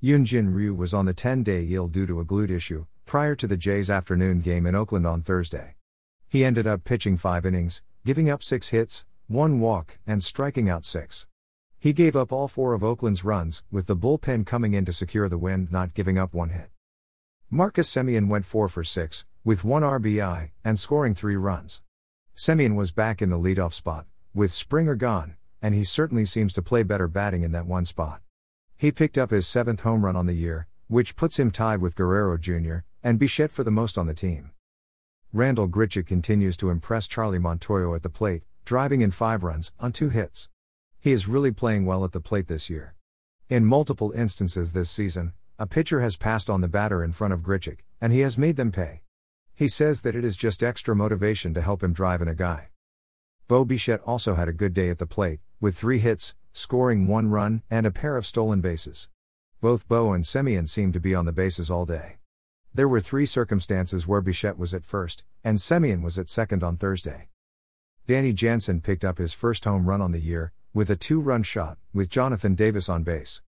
Hyunjin Ryu was on the 10 day IL due to a glute issue, prior to the Jays' afternoon game in Oakland on Thursday. He ended up pitching five innings, giving up six hits, one walk, and striking out six. He gave up all four of Oakland's runs, with the bullpen coming in to secure the win, not giving up one hit. Marcus Semien went 4 for 6, with one RBI, and scoring three runs. Semien was back in the leadoff spot, with Springer gone, and he certainly seems to play better batting in that one spot. He picked up his seventh home run on the year, which puts him tied with Guerrero Jr. and Bichette for the most on the team. Randal Grichuk continues to impress Charlie Montoyo at the plate, driving in five runs on two hits. He is really playing well at the plate this year. In multiple instances this season, a pitcher has passed on the batter in front of Grichuk, and he has made them pay. He says that it is just extra motivation to help him drive in a guy. Bo Bichette also had a good day at the plate, with three hits, scoring one run, and a pair of stolen bases. Both Bo and Semien seemed to be on the bases all day. There were three circumstances where Bichette was at first, and Semien was at second on Thursday. Danny Jansen picked up his first home run on the year, with a two run shot, with Jonathan Davis on base.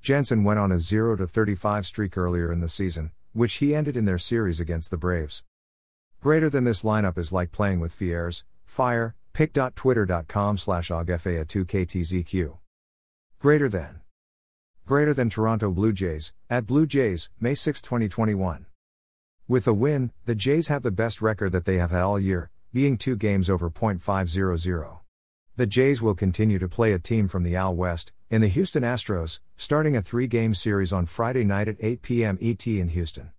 Jansen went on a 0 35 streak earlier in the season, which he ended in their series against the Braves. Greater than this lineup is like playing with Fiers, Fire, pic.twitter.com slash ogfa2ktzq. Greater than. Greater than Toronto Blue Jays, at Blue Jays, May 6, 2021. With a win, the Jays have the best record that they have had all year, being two games over .500. The Jays will continue to play a team from the AL West, in the Houston Astros, starting a three game series on Friday night at 8 p.m. ET in Houston.